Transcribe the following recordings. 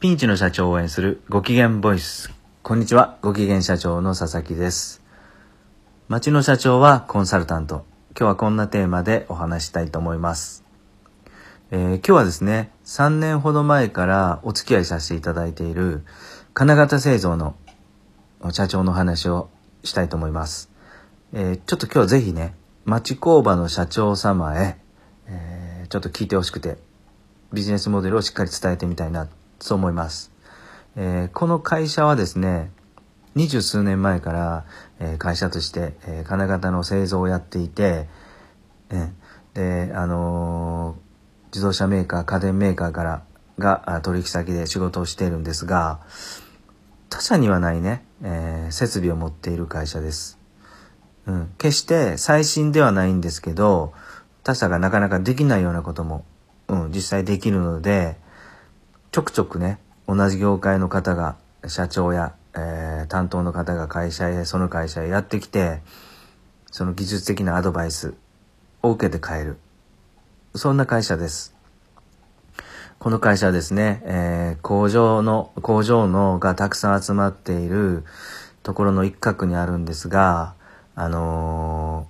ピンチの社長を応援するご機嫌ボイス。こんにちは、ご機嫌社長の佐々木です。町の社長はコンサルタント。今日はこんなテーマでお話したいと思います。えー今日はですね、3年ほど前からお付き合いさせていただいている金型製造の社長の話をしたいと思います。えーちょっと今日はぜひね、町工場の社長様へ、えーちょっと聞いてほしくて、ビジネスモデルをしっかり伝えてみたいな、そう思います。えーこの会社はですね、二十数年前から、えー会社として、えー金型の製造をやっていて、えーで、あのー自動車メーカー、家電メーカーからが取引先で仕事をしているんですが、他社にはないね、えー設備を持っている会社です。うん、決して最新ではないんですけど、他社がなかなかできないようなことも、うん、実際できるので、ちょくちょくね、同じ業界の方が、社長や、えー担当の方が会社へ、その会社へやってきて、その技術的なアドバイスを受けて帰る。そんな会社です。この会社はですね、えー工場の、工場のがたくさん集まっているところの一角にあるんですが、あの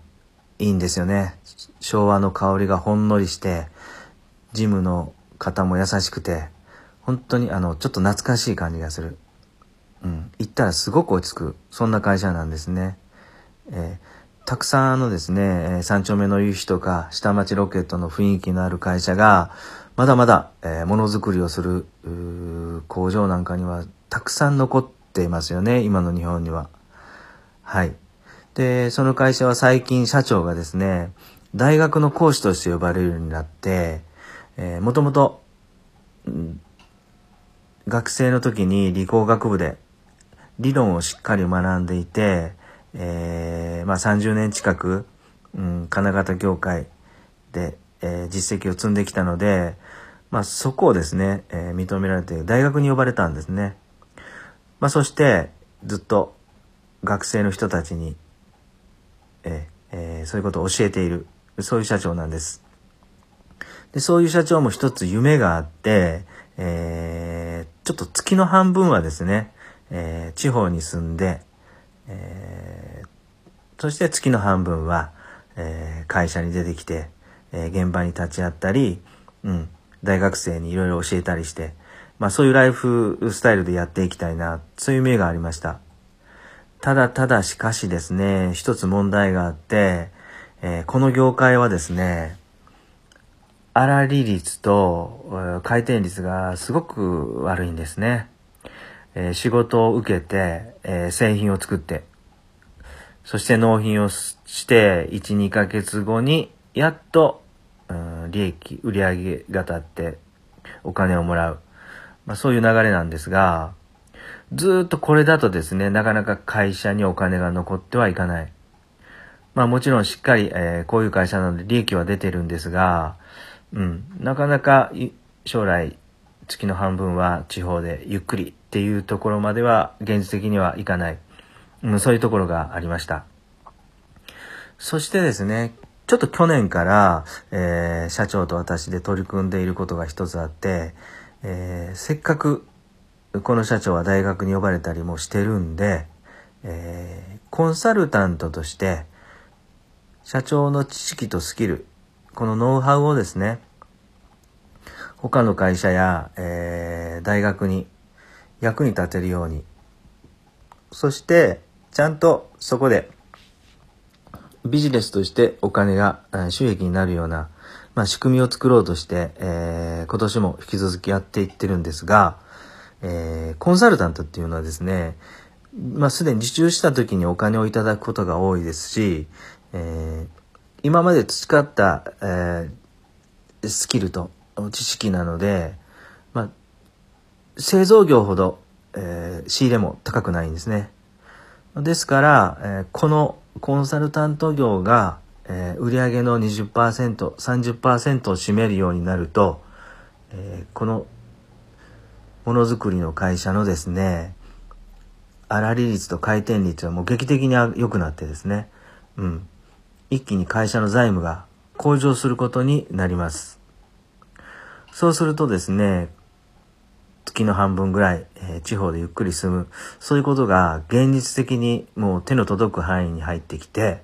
ーいいんですよね。昭和の香りがほんのりして、ジムの方も優しくて、本当にあの、ちょっと懐かしい感じがする。うん。行ったらすごく落ち着く。そんな会社なんですね。えーたくさんのですね、えー三丁目の夕日とか下町ロケットの雰囲気のある会社が、まだまだ、えものづくりをする工場なんかにはたくさん残っていますよね、今の日本には。はい。で、その会社は最近社長がですね、大学の講師として呼ばれるようになって、えー、もともと、学生の時に理工学部で理論をしっかり学んでいて、えーまあ30年近く、うん、金型業界で、えー実績を積んできたので、まあそこをですね、えー認められて大学に呼ばれたんですね。まあそしてずっと学生の人たちに、ええーそういうことを教えている、そういう社長なんです。で、そういう社長も一つ夢があって、えーちょっと月の半分はですね、えー地方に住んで、えーそして月の半分は、えー会社に出てきて、え現場に立ち会ったり、うん、大学生にいろいろ教えたりして、まあそういうライフスタイルでやっていきたいな、そういう夢がありました。ただただしかしですね、一つ問題があって、えこの業界はですね、粗利率と回転率がすごく悪いんですね。えー仕事を受けて、えー製品を作って、そして納品をして、1、2ヶ月後に、やっと、うん利益、売上が立って、お金をもらう。まあそういう流れなんですが、ずっとこれだとですね、なかなか会社にお金が残ってはいかない。まあもちろんしっかり、えーこういう会社なので利益は出てるんですが、うん、なかなか将来月の半分は地方でゆっくりっていうところまでは現実的にはいかない。うん、そういうところがありました。そしてですね、ちょっと去年から、えー社長と私で取り組んでいることが一つあって、えーせっかくこの社長は大学に呼ばれたりもしてるんで、えーコンサルタントとして社長の知識とスキル、このノウハウをですね、他の会社や、えー大学に役に立てるように、そしてちゃんとそこでビジネスとしてお金が収益になるような、まあ、仕組みを作ろうとして、えー今年も引き続きやっていってるんですが、えーコンサルタントっていうのはですね、まあ、すでに受注した時にお金をいただくことが多いですし、えー今まで培った、えースキルと知識なので、まあ、製造業ほど、えー仕入れも高くないんですね。ですから、えーこのコンサルタント業が、えー売上の20%、30%を占めるようになると、えーこのものづくりの会社のですね、粗利率と回転率はもう劇的に良くなってですね、うん。一気に会社の財務が向上することになります。そうするとですね、月の半分ぐらい、えー、地方でゆっくり住む、そういうことが現実的にもう手の届く範囲に入ってきて、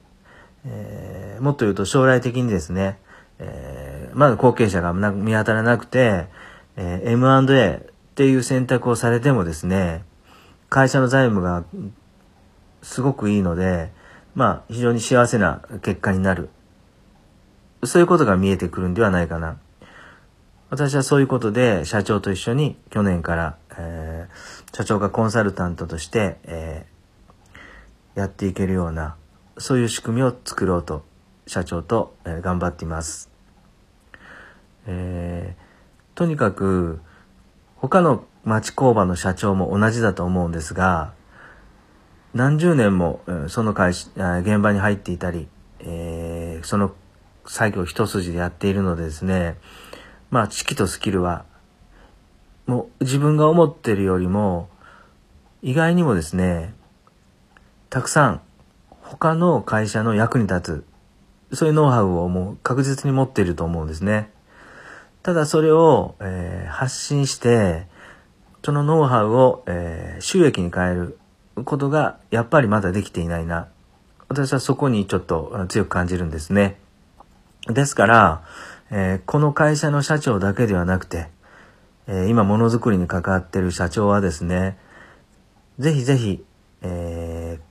えー、もっと言うと将来的にですね、えー、まだ後継者が見当たらなくて、えー、M&A っていう選択をされてもですね、会社の財務がすごくいいので、まあ非常に幸せな結果になる。そういうことが見えてくるんではないかな。私はそういうことで社長と一緒に去年から、えー、社長がコンサルタントとして、えー、やっていけるような、そういう仕組みを作ろうと社長と、えー、頑張っています。えー、とにかく他の町工場の社長も同じだと思うんですが、何十年もその会社、現場に入っていたり、えー、その作業一筋でやっているのでですね、まあ、知識とスキルは、もう自分が思ってるよりも、意外にもですね、たくさん他の会社の役に立つ、そういうノウハウをもう確実に持っていると思うんですね。ただそれを、えー、発信して、そのノウハウを、えー、収益に変えることがやっぱりまだできていないな。私はそこにちょっと強く感じるんですね。ですから、えー、この会社の社長だけではなくて、えー、今ものづくりに関わっている社長はですね、ぜひぜひ、えー、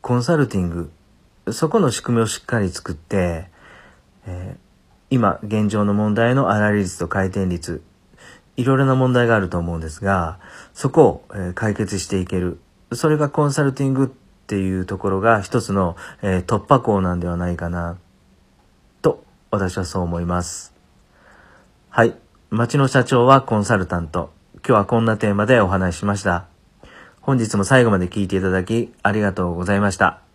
コンサルティング、そこの仕組みをしっかり作って、え今現状の問題の粗利率と回転率、いろいろな問題があると思うんですが、そこを、え解決していける。それがコンサルティングっていうところが一つの、え突破口なんではないかなと私はそう思います。はい。町の社長はコンサルタント。今日はこんなテーマでお話ししました。本日も最後まで聞いていただきありがとうございました。